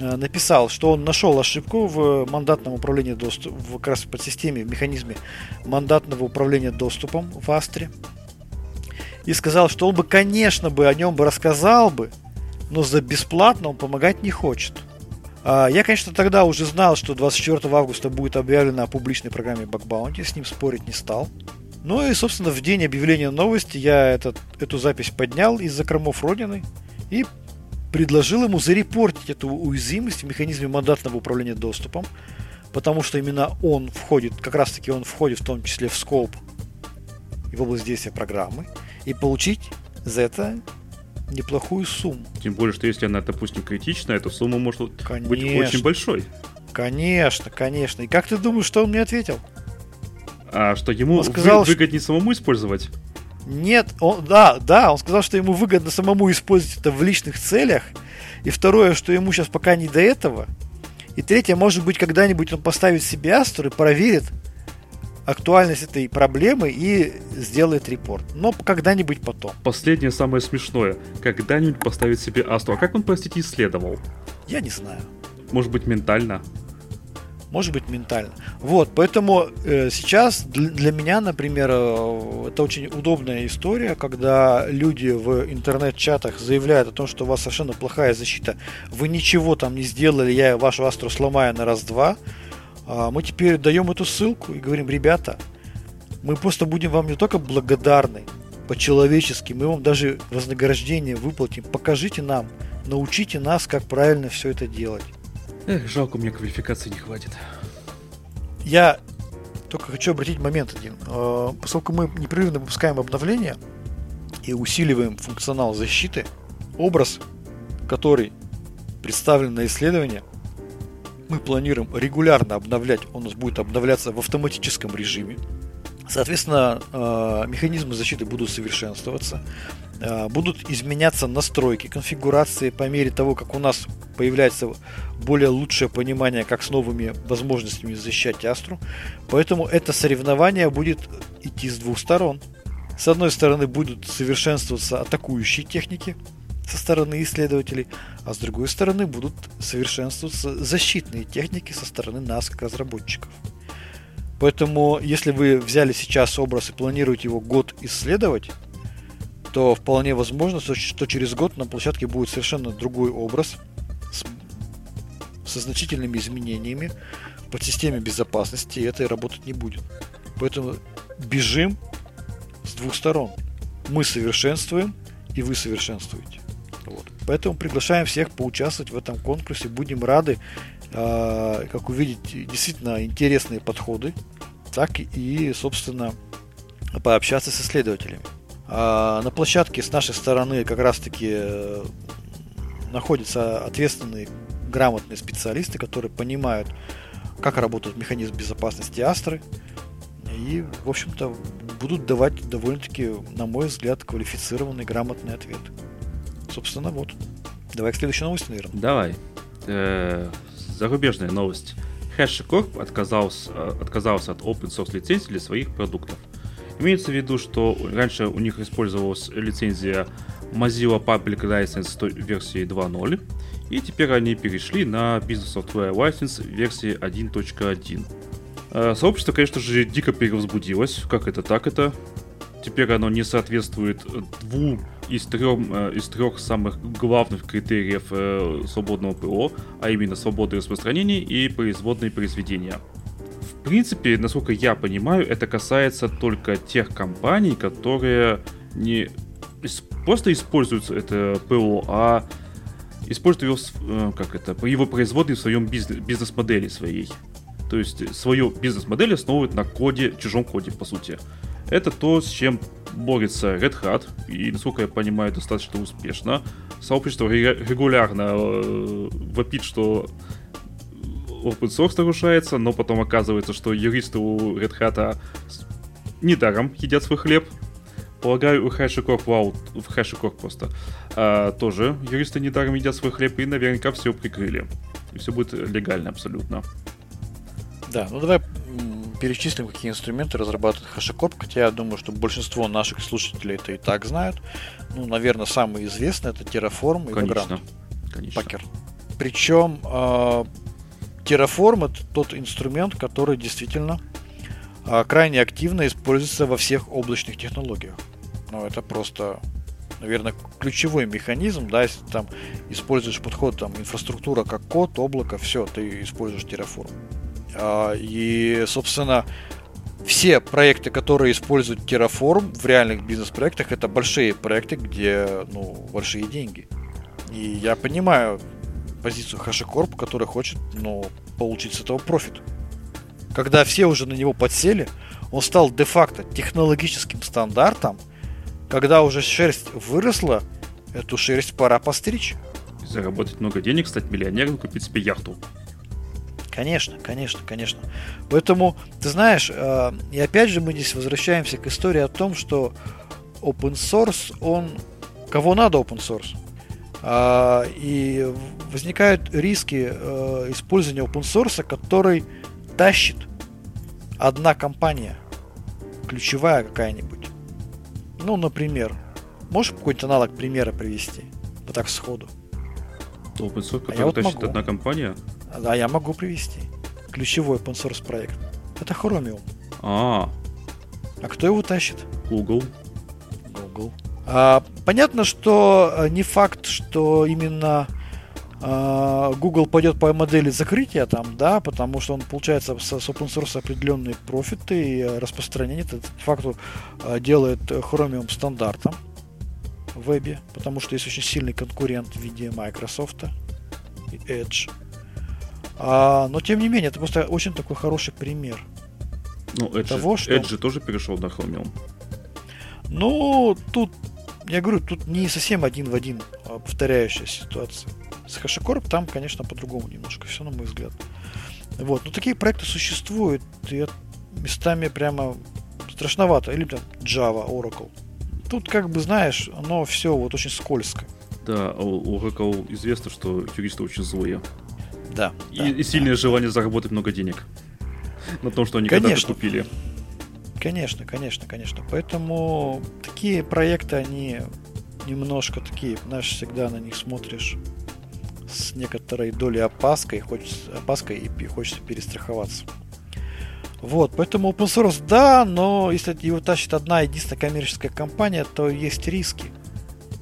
написал, что он нашел ошибку в мандатном управлении доступом, в, как раз под системе, в механизме мандатного управления доступом в Астре. И сказал, что он бы, конечно, бы о нем бы рассказал бы, но за бесплатно он помогать не хочет. А я, конечно, тогда уже знал, что 24 августа будет объявлено о публичной программе Bounty, с ним спорить не стал. Ну и, собственно, в день объявления новости я этот, эту запись поднял из закромов Родины и предложил ему зарепортить эту уязвимость в механизме мандатного управления доступом, потому что именно он входит, как раз таки он входит в том числе в скоп и в область действия программы, и получить за это неплохую сумму. Тем более, что если она, допустим, критичная, то сумма может конечно, быть очень большой. Конечно, конечно. И как ты думаешь, что он мне ответил? А что ему он сказал, выгоднее что... самому использовать? Нет, он, да, да, он сказал, что ему выгодно самому использовать это в личных целях. И второе, что ему сейчас пока не до этого. И третье, может быть, когда-нибудь он поставит себе Астер и проверит актуальность этой проблемы и сделает репорт. Но когда-нибудь потом. Последнее самое смешное. Когда-нибудь поставить себе Асту. А как он, простите, исследовал? Я не знаю. Может быть, ментально? Может быть ментально. Вот, поэтому э, сейчас для, меня, например, э, это очень удобная история, когда люди в интернет-чатах заявляют о том, что у вас совершенно плохая защита, вы ничего там не сделали, я вашу астру сломаю на раз-два. А мы теперь даем эту ссылку и говорим, ребята, мы просто будем вам не только благодарны, по-человечески, мы вам даже вознаграждение выплатим, покажите нам, научите нас, как правильно все это делать. Эх, жалко, меня квалификации не хватит. Я только хочу обратить момент один. Э, поскольку мы непрерывно выпускаем обновления и усиливаем функционал защиты, образ, который представлен на исследование, мы планируем регулярно обновлять. Он у нас будет обновляться в автоматическом режиме. Соответственно, э, механизмы защиты будут совершенствоваться. Э, будут изменяться настройки, конфигурации по мере того, как у нас появляется более лучшее понимание, как с новыми возможностями защищать Астру. Поэтому это соревнование будет идти с двух сторон. С одной стороны будут совершенствоваться атакующие техники со стороны исследователей, а с другой стороны будут совершенствоваться защитные техники со стороны нас, как разработчиков. Поэтому, если вы взяли сейчас образ и планируете его год исследовать, то вполне возможно, что через год на площадке будет совершенно другой образ со значительными изменениями под системе безопасности, это и работать не будет. Поэтому бежим с двух сторон. Мы совершенствуем, и вы совершенствуете. Вот. Поэтому приглашаем всех поучаствовать в этом конкурсе. Будем рады, э, как увидеть, действительно интересные подходы, так и, собственно, пообщаться с исследователями. А на площадке с нашей стороны как раз-таки э, находятся ответственные, грамотные специалисты, которые понимают, как работает механизм безопасности Астры, и, в общем-то, будут давать довольно-таки, на мой взгляд, квалифицированный, грамотный ответ. Собственно, вот. Давай к следующей новости, наверное. Давай. Э-э- зарубежная новость. HashiCorp отказался, отказался от open source лицензий для своих продуктов. Имеется в виду, что раньше у них использовалась лицензия Mozilla Public License версии 2.0, и теперь они перешли на Business Software License версии 1.1. Э, сообщество, конечно же, дико перевозбудилось. Как это так это? Теперь оно не соответствует двум из трех, э, из трех самых главных критериев э, свободного ПО, а именно свободы распространения и производные произведения. В принципе, насколько я понимаю, это касается только тех компаний, которые не просто используют это ПО, а используют его, как это, его производные в своем бизнес-модели своей. То есть свою бизнес-модель основывают на коде, чужом коде, по сути. Это то, с чем борется Red Hat, и, насколько я понимаю, достаточно успешно. Сообщество регулярно э, вопит, что open source нарушается, но потом оказывается, что юристы у Red Hat недаром едят свой хлеб. Полагаю, у HashiCorp, вау, в HashiCorp просто, а, тоже юристы недаром едят свой хлеб и наверняка все прикрыли. И все будет легально абсолютно. Да, ну давай перечислим, какие инструменты разрабатывает HashiCorp, хотя я думаю, что большинство наших слушателей это и так знают. Ну, наверное, самый известный это Terraform и Конечно. Vagrant. Конечно. Пакер. Причем э, Terraform это тот инструмент, который действительно э, крайне активно используется во всех облачных технологиях. Ну, это просто наверное, ключевой механизм, да, если там используешь подход там инфраструктура как код, облако, все, ты используешь Terraform. А, и, собственно, все проекты, которые используют Terraform в реальных бизнес-проектах, это большие проекты, где ну, большие деньги. И я понимаю позицию HashiCorp, который хочет ну, получить с этого профит. Когда все уже на него подсели, он стал де-факто технологическим стандартом. Когда уже шерсть выросла, эту шерсть пора постричь. Заработать много денег, стать миллионером, купить себе яхту. Конечно, конечно, конечно. Поэтому, ты знаешь, э, и опять же мы здесь возвращаемся к истории о том, что open source, он... Кого надо open source? А, и возникают риски э, использования open source, который тащит одна компания, ключевая какая-нибудь. Ну, например, можешь какой-нибудь аналог примера привести? Вот так сходу. Open source, который а вот тащит могу. одна компания? Да, я могу привести. Ключевой open source проект. Это Chromium. А. А кто его тащит? Google. Google. А, понятно, что э, не факт, что именно а, Google пойдет по модели закрытия там, да, потому что он получается с, с open source определенные профиты и распространение. Это факту а, делает Chromium стандартом в вебе, потому что есть очень сильный конкурент в виде Microsoft и Edge. А, но тем не менее, это просто очень такой хороший пример. Ну, Edge, того, что... Edge тоже перешел на Chromium. Ну, тут, я говорю, тут не совсем один в один а, повторяющаяся ситуация. С HashiCorp там, конечно, по-другому немножко, все на мой взгляд. Вот, но такие проекты существуют, и местами прямо страшновато. Или там Java, Oracle. Тут, как бы, знаешь, оно все вот очень скользко. Да, у Oracle известно, что юристы очень злые. Да. И, да, и сильное да. желание заработать много денег. На том, что они когда-то купили. Конечно, конечно, конечно. Поэтому такие проекты, они немножко такие, знаешь, всегда на них смотришь с некоторой долей опаской, хочется, опаской и хочется перестраховаться. Вот, поэтому open source да, но если его тащит одна единственная коммерческая компания, то есть риски.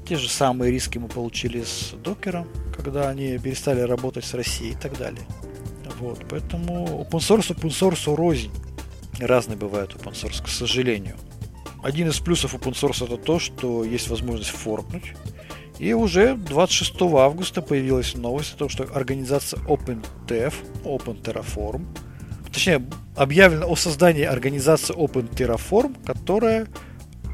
Те же самые риски мы получили с докером, когда они перестали работать с Россией и так далее. Вот, поэтому open source, open source рознь. Разный бывает open source, к сожалению. Один из плюсов open source это то, что есть возможность форкнуть. И уже 26 августа появилась новость о том, что организация OpenTF, Open Terraform, точнее, объявлено о создании организации Open Terraform, которая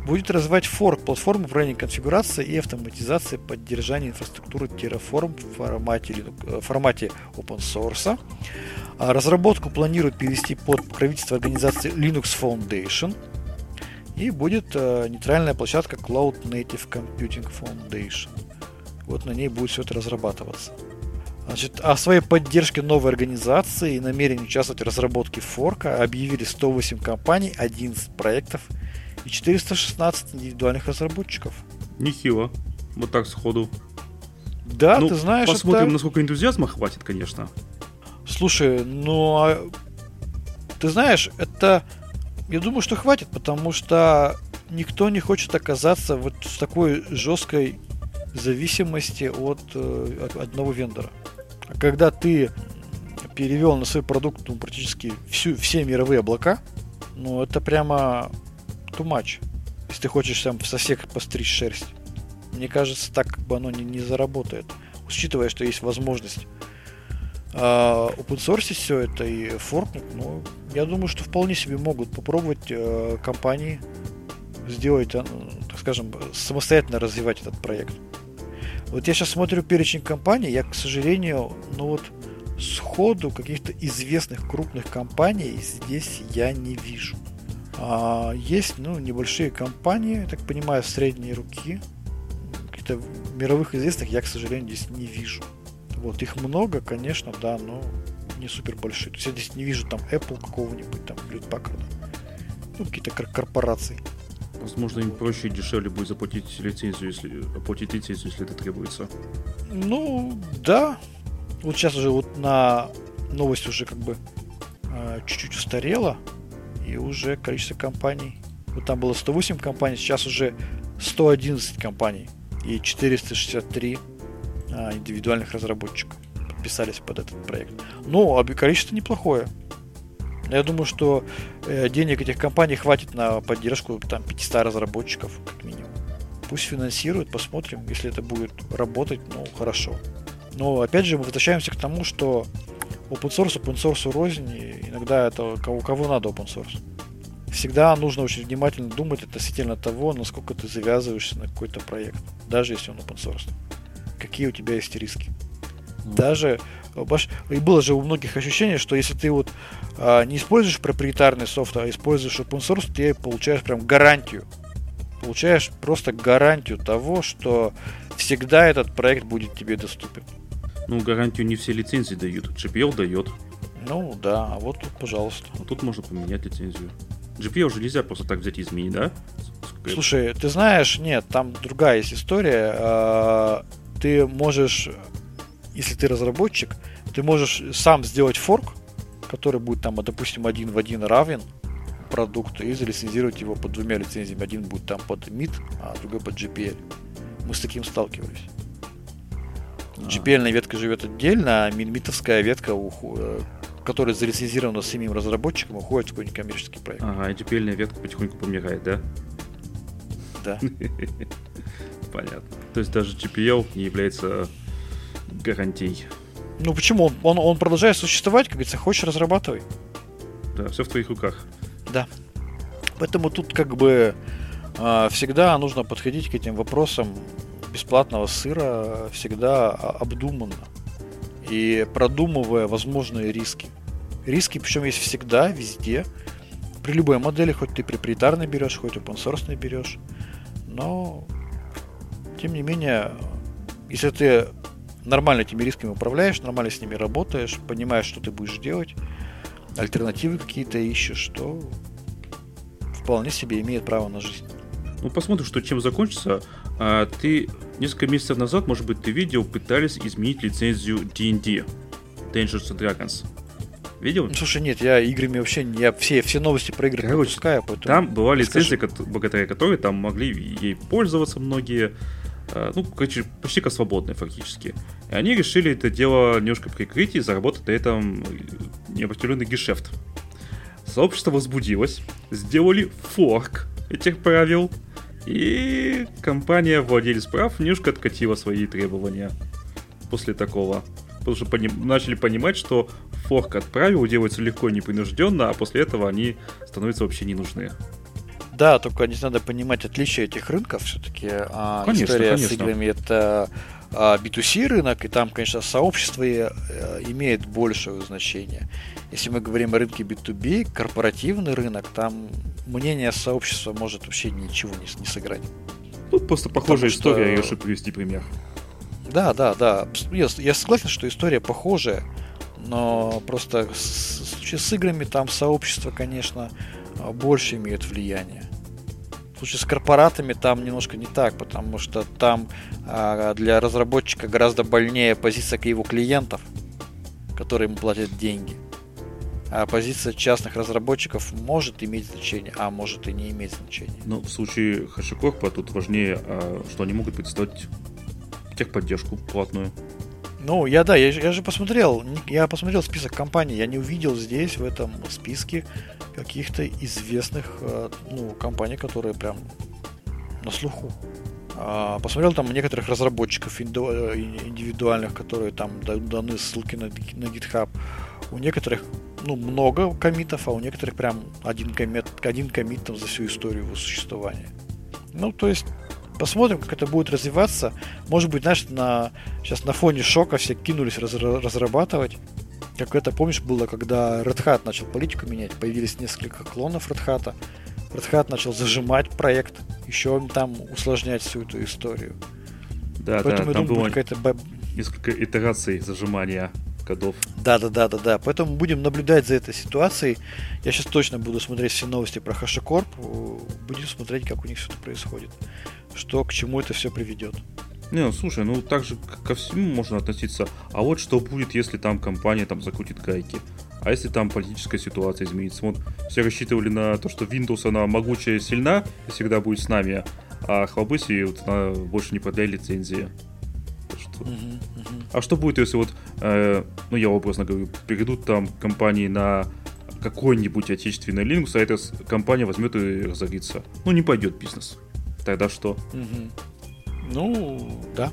будет развивать форк платформы управления конфигурацией и автоматизации поддержания инфраструктуры Terraform в формате, в формате open source. А разработку планируют перевести под покровительство организации Linux Foundation. И будет э, нейтральная площадка Cloud Native Computing Foundation. Вот на ней будет все это разрабатываться. Значит, о своей поддержке новой организации и намерении участвовать в разработке форка объявили 108 компаний, 11 проектов – и 416 индивидуальных разработчиков. Нехило. Вот так сходу. Да, ну, ты знаешь, посмотрим, это... насколько энтузиазма хватит, конечно. Слушай, ну а ты знаешь, это я думаю, что хватит, потому что никто не хочет оказаться вот в такой жесткой зависимости от, э, от одного вендора. А когда ты перевел на свой продукт ну, практически всю, все мировые облака, ну это прямо too much. Если ты хочешь там со всех постричь шерсть. Мне кажется, так как бы оно не, не заработает. Учитывая, что есть возможность open source все это и форкнуть, ну, я думаю, что вполне себе могут попробовать э, компании сделать, э, так скажем, самостоятельно развивать этот проект. Вот я сейчас смотрю перечень компаний, я, к сожалению, ну вот сходу каких-то известных крупных компаний здесь я не вижу. А есть ну, небольшие компании, я так понимаю, средней руки. Каких-то мировых известных я, к сожалению, здесь не вижу. Вот их много, конечно, да, но не супер большие. То есть я здесь не вижу там Apple какого-нибудь, там, Hewlett Packard. Ну, какие-то кор- корпорации. Возможно, им проще и дешевле будет заплатить лицензию, если оплатить лицензию, если это требуется. Ну, да. Вот сейчас уже вот на новость уже как бы э, чуть-чуть устарела и уже количество компаний. Вот там было 108 компаний, сейчас уже 111 компаний и 463 а, индивидуальных разработчиков подписались под этот проект. Ну, а количество неплохое. Я думаю, что э, денег этих компаний хватит на поддержку там 500 разработчиков, как минимум. Пусть финансируют, посмотрим, если это будет работать, ну, хорошо. Но, опять же, мы возвращаемся к тому, что open source, open source рознь, иногда это кого, кого надо open source. Всегда нужно очень внимательно думать относительно того, насколько ты завязываешься на какой-то проект, даже если он open source. Какие у тебя есть риски. Mm. Даже и было же у многих ощущение, что если ты вот а, не используешь проприетарный софт, а используешь open source, ты получаешь прям гарантию. Получаешь просто гарантию того, что всегда этот проект будет тебе доступен. Ну, гарантию не все лицензии дают. GPL дает. Ну, да, а вот тут, пожалуйста. А тут можно поменять лицензию. GPL уже нельзя просто так взять и изменить, да? Слушай, ты знаешь, нет, там другая есть история. А, ты можешь, если ты разработчик, ты можешь сам сделать форк, который будет там, допустим, один в один равен продукту и залицензировать его под двумя лицензиями. Один будет там под MIT, а другой под GPL. Мы с таким сталкивались. GPL ветка живет отдельно, а митовская ветка, э, которая зарецензирована самим разработчиком, уходит в какой-нибудь коммерческий проект. Ага, и GPL ветка потихоньку помирает, да? Да. [laughs] Понятно. То есть даже GPL не является гарантией. Ну почему? Он, он, продолжает существовать, как говорится, хочешь разрабатывай. Да, все в твоих руках. Да. Поэтому тут как бы э, всегда нужно подходить к этим вопросам бесплатного сыра всегда обдуманно и продумывая возможные риски. Риски, причем есть всегда, везде. При любой модели, хоть ты проприетарный берешь, хоть open source берешь. Но, тем не менее, если ты нормально этими рисками управляешь, нормально с ними работаешь, понимаешь, что ты будешь делать, альтернативы какие-то ищешь, то вполне себе имеет право на жизнь. Ну, посмотрим, что чем закончится. А, ты несколько месяцев назад, может быть, ты видел, пытались изменить лицензию D&D, Dungeons and Dragons. Видел? Ну, слушай, нет, я играми вообще, я все, все новости про игры Короче, пропускаю, поэтому... Там была лицензия, Скажи. благодаря которой там могли ей пользоваться многие, ну, короче, почти как свободные фактически. И они решили это дело немножко прикрыть и заработать на этом неопределенный гешефт. Сообщество возбудилось, сделали форк этих правил, и компания владелец прав немножко откатила свои требования после такого. Потому что пони- начали понимать, что форк от правил делается легко и непринужденно, а после этого они становятся вообще не нужны. Да, только здесь надо понимать отличие этих рынков все-таки. А, Конечно, история конечно. с играми это а, B2C рынок, и там, конечно, сообщество э, имеет большее значение. Если мы говорим о рынке B2B, корпоративный рынок, там мнение сообщества может вообще ничего не, не сыграть. Тут просто похожая Потому что- история, я решил привести пример. Да, да, да. Я, я согласен, что история похожая, но просто с- в случае с играми там сообщество, конечно, а, больше имеет влияние. В случае с корпоратами там немножко не так, потому что там а, для разработчика гораздо больнее позиция его клиентов, которые ему платят деньги. А позиция частных разработчиков может иметь значение, а может и не иметь значения. Но в случае HashiCorp тут важнее, а, что они могут предоставить техподдержку платную. Ну, я да, я, я же посмотрел, я посмотрел список компаний, я не увидел здесь в этом списке каких-то известных э, ну, компаний, которые прям на слуху. А, посмотрел там некоторых разработчиков э, индивидуальных, которые там да- даны ссылки на, на GitHub. У некоторых ну, много комитов, а у некоторых прям один комит, один комит там за всю историю его существования. Ну, то есть, посмотрим, как это будет развиваться. Может быть, знаешь, на, сейчас на фоне шока все кинулись раз- разрабатывать. Как это, помнишь, было, когда Red Hat начал политику менять, появились несколько клонов Red Hat. Red Hat начал зажимать проект, еще там усложнять всю эту историю. Да, Поэтому, да, я там думаю, было какая-то несколько итераций зажимания кодов. Да, да, да, да, да. Поэтому будем наблюдать за этой ситуацией. Я сейчас точно буду смотреть все новости про HashiCorp. Будем смотреть, как у них все это происходит. Что к чему это все приведет. Не, ну слушай, ну так же ко всему можно относиться. А вот что будет, если там компания там закрутит гайки? А если там политическая ситуация изменится? Вот все рассчитывали на то, что Windows она могучая и сильна и всегда будет с нами, а Хлобыси вот она больше не продляет лицензии. Что- Мгм, мгм. А что будет, если вот, э, ну я образно говорю, перейдут там компании на какой-нибудь отечественный Linux, а эта компания возьмет и разорится? Ну не пойдет бизнес. Тогда что? Мгм. Ну, да.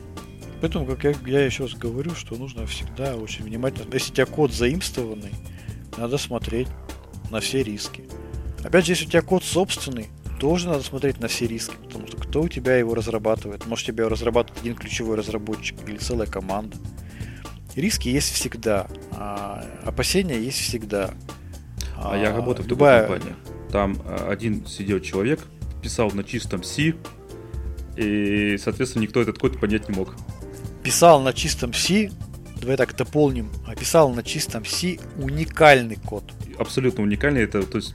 Поэтому, как я, я еще раз говорю, что нужно всегда очень внимательно. Если у тебя код заимствованный, надо смотреть на все риски. Опять же, если у тебя код собственный, тоже надо смотреть на все риски, потому что кто у тебя его разрабатывает? Может, тебя разрабатывает один ключевой разработчик или целая команда. Риски есть всегда, а опасения есть всегда. А я работаю в любая- компании. Там а, один сидел человек, писал на чистом C, и, соответственно, никто этот код понять не мог. писал на чистом C, давай так дополним, а писал на чистом C уникальный код. Абсолютно уникальный, это, то есть,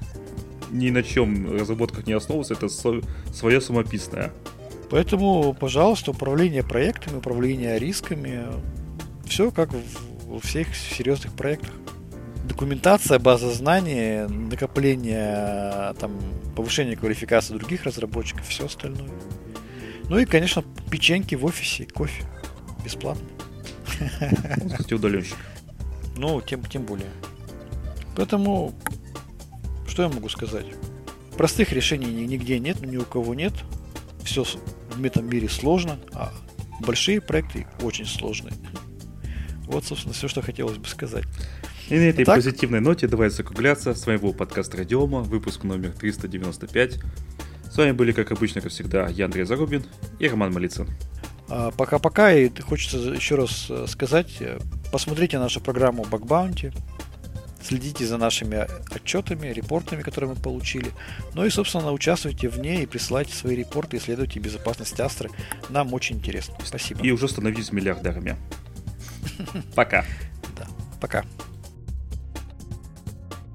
ни на чем разработках не основывается, это свое самописное. Поэтому, пожалуйста, управление проектами, управление рисками, все как в- всех серьезных проектах. Документация, база знаний, накопление, там, повышение квалификации других разработчиков, все остальное. Ну и, конечно, печеньки в офисе, кофе. Бесплатно. Он, кстати, удаленщик. Ну, тем, тем более. Поэтому, что я могу сказать? Простых решений ни- нигде нет, ни у кого нет. Все в этом мире сложно, а большие проекты очень сложные. Вот, собственно, все, что хотелось бы сказать. И на этой Так. позитивной ноте давайте закругляться. С вами был подкаст Радиома, выпуск номер 395. С вами были, как обычно, как всегда, я Андрей Зарубин и Роман Малицын. А, Пока-пока, и хочется еще раз э, сказать, э, посмотрите нашу программу Bounty, следите за нашими отчетами, репортами, которые мы получили. Ну и, собственно, участвуйте в ней и присылайте свои репорты, исследуйте безопасность Астры. Нам очень интересно. Спасибо. И уже становитесь миллиардерами. Пока. [laughs] Да. Пока.